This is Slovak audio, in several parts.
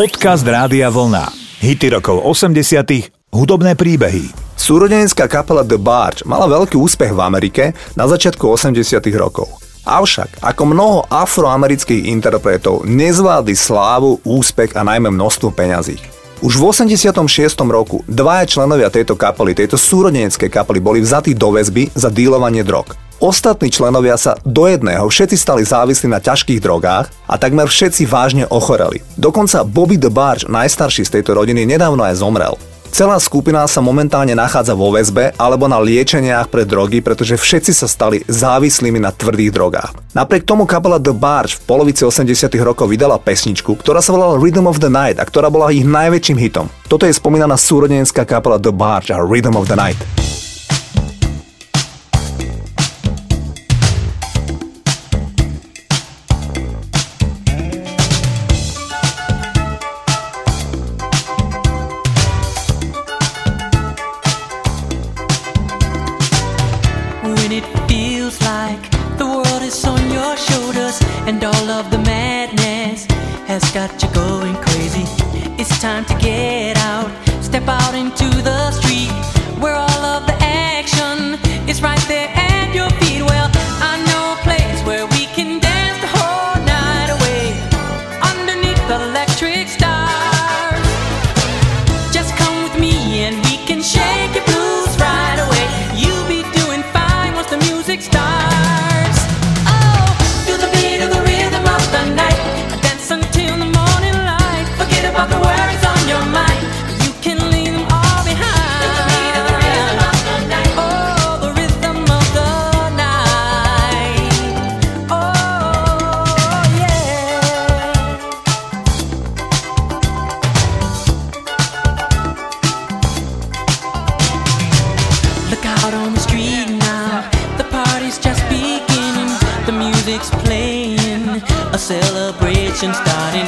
Podcast Rádia Vlna. Hity rokov 80 hudobné príbehy. Súrodenecká kapela The Barge mala veľký úspech v Amerike na začiatku 80 rokov. Avšak, ako mnoho afroamerických interpretov, nezvládli slávu, úspech a najmä množstvo peňazí. Už v 86. roku dvaja členovia tejto kapely, tejto súrodeneckej kapely, boli vzatí do väzby za dílovanie drog. Ostatní členovia sa do jedného všetci stali závislí na ťažkých drogách a takmer všetci vážne ochoreli. Dokonca Bobby the Barge, najstarší z tejto rodiny, nedávno aj zomrel. Celá skupina sa momentálne nachádza vo väzbe alebo na liečeniach pre drogy, pretože všetci sa stali závislými na tvrdých drogách. Napriek tomu kapela The Barge v polovici 80 rokov vydala pesničku, ktorá sa volala Rhythm of the Night a ktorá bola ich najväčším hitom. Toto je spomínaná súrodenecká kapela The Barge a Rhythm of the Night. to the music's playing, a celebration starting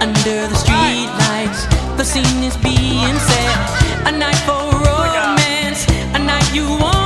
under the street lights. The scene is being set, a night for oh romance, a night you want.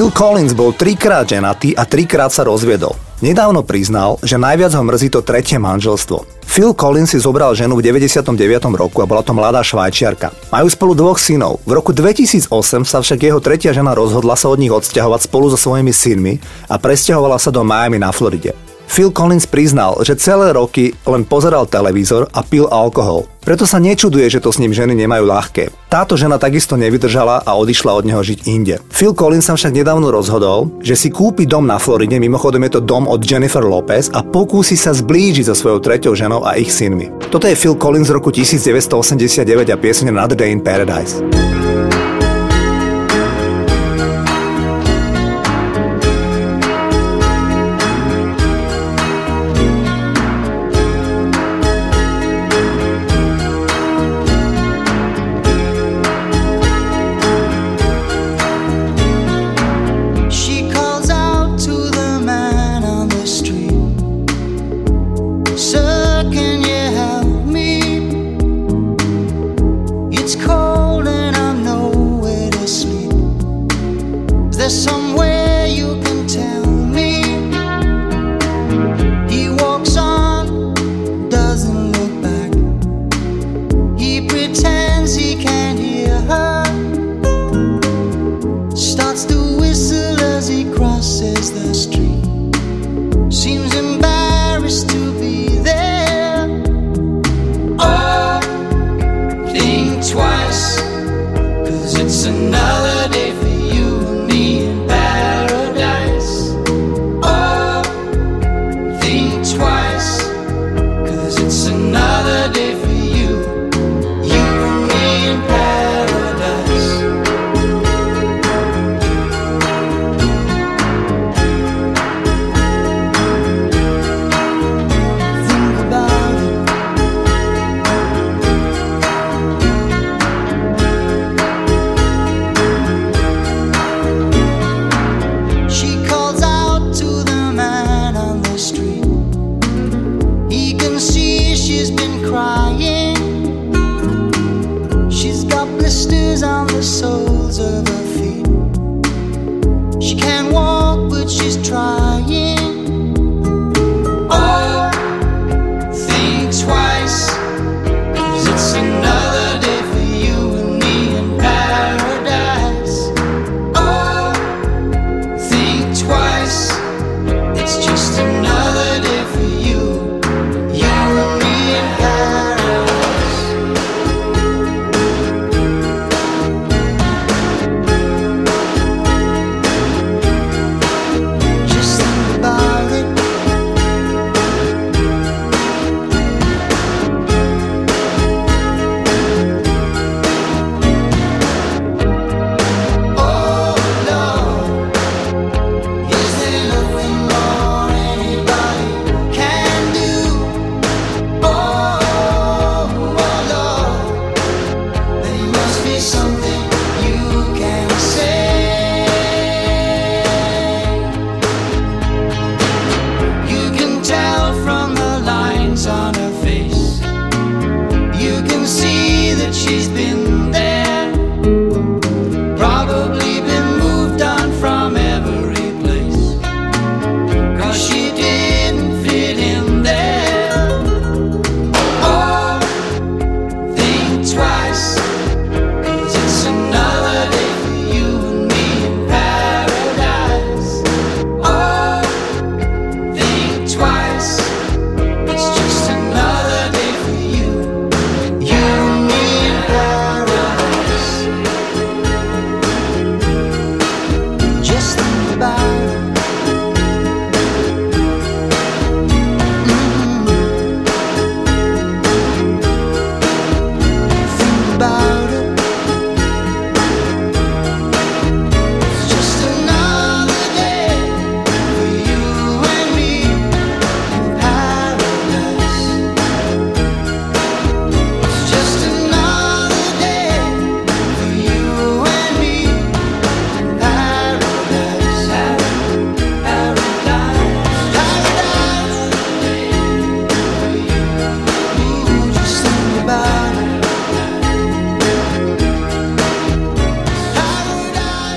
Phil Collins bol trikrát ženatý a trikrát sa rozviedol. Nedávno priznal, že najviac ho mrzí to tretie manželstvo. Phil Collins si zobral ženu v 99. roku a bola to mladá švajčiarka. Majú spolu dvoch synov. V roku 2008 sa však jeho tretia žena rozhodla sa od nich odsťahovať spolu so svojimi synmi a presťahovala sa do Miami na Floride. Phil Collins priznal, že celé roky len pozeral televízor a pil alkohol. Preto sa nečuduje, že to s ním ženy nemajú ľahké. Táto žena takisto nevydržala a odišla od neho žiť inde. Phil Collins sa však nedávno rozhodol, že si kúpi dom na Floride, mimochodom je to dom od Jennifer Lopez a pokúsi sa zblížiť so svojou treťou ženou a ich synmi. Toto je Phil Collins z roku 1989 a piesň Another Day in Paradise.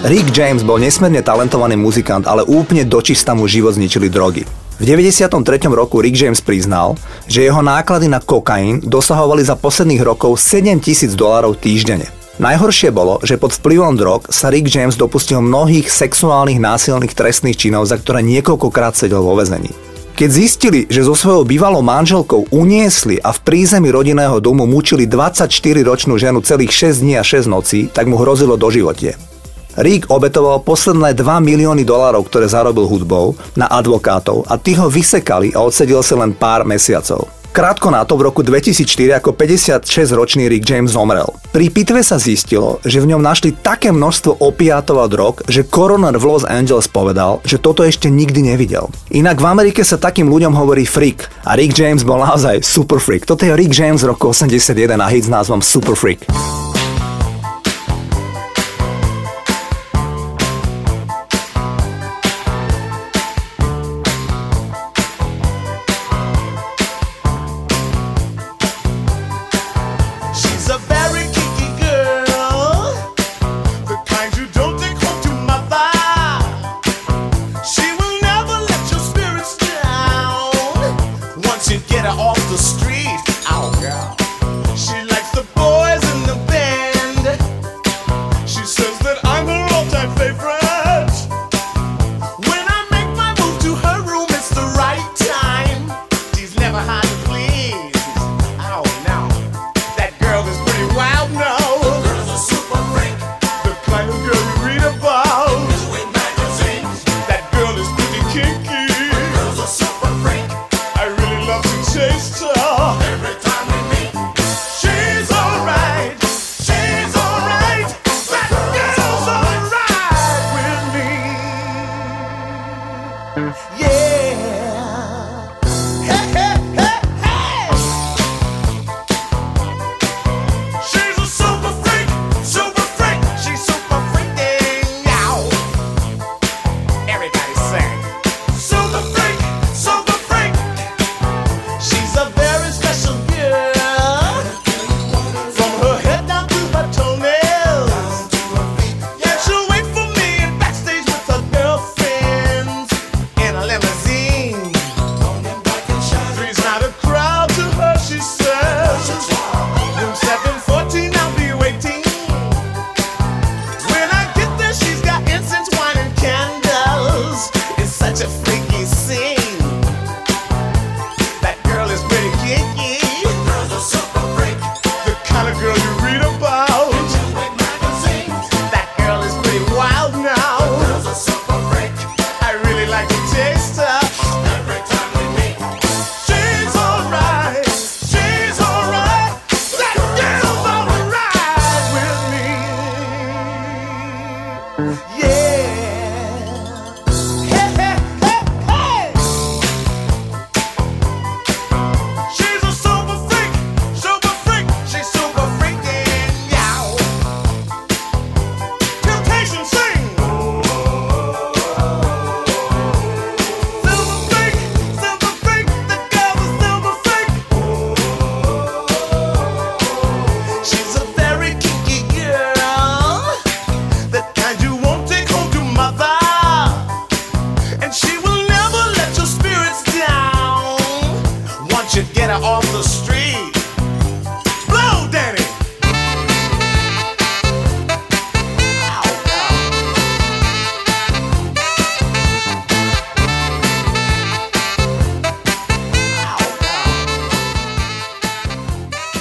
Rick James bol nesmierne talentovaný muzikant, ale úplne dočista mu život zničili drogy. V 93. roku Rick James priznal, že jeho náklady na kokain dosahovali za posledných rokov 7000 dolárov týždenne. Najhoršie bolo, že pod vplyvom drog sa Rick James dopustil mnohých sexuálnych násilných trestných činov, za ktoré niekoľkokrát sedel vo väzení. Keď zistili, že so svojou bývalou manželkou uniesli a v prízemí rodinného domu mučili 24-ročnú ženu celých 6 dní a 6 nocí, tak mu hrozilo doživotie. Rick obetoval posledné 2 milióny dolárov, ktoré zarobil hudbou, na advokátov a tí ho vysekali a odsedil sa len pár mesiacov. Krátko na to v roku 2004 ako 56-ročný Rick James zomrel. Pri pitve sa zistilo, že v ňom našli také množstvo opiátov a drog, že koroner v Los Angeles povedal, že toto ešte nikdy nevidel. Inak v Amerike sa takým ľuďom hovorí freak a Rick James bol naozaj super freak. Toto je Rick James roku 81 a hit s názvom Super Freak.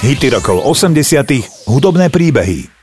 Hity rokov 80 hudobné príbehy.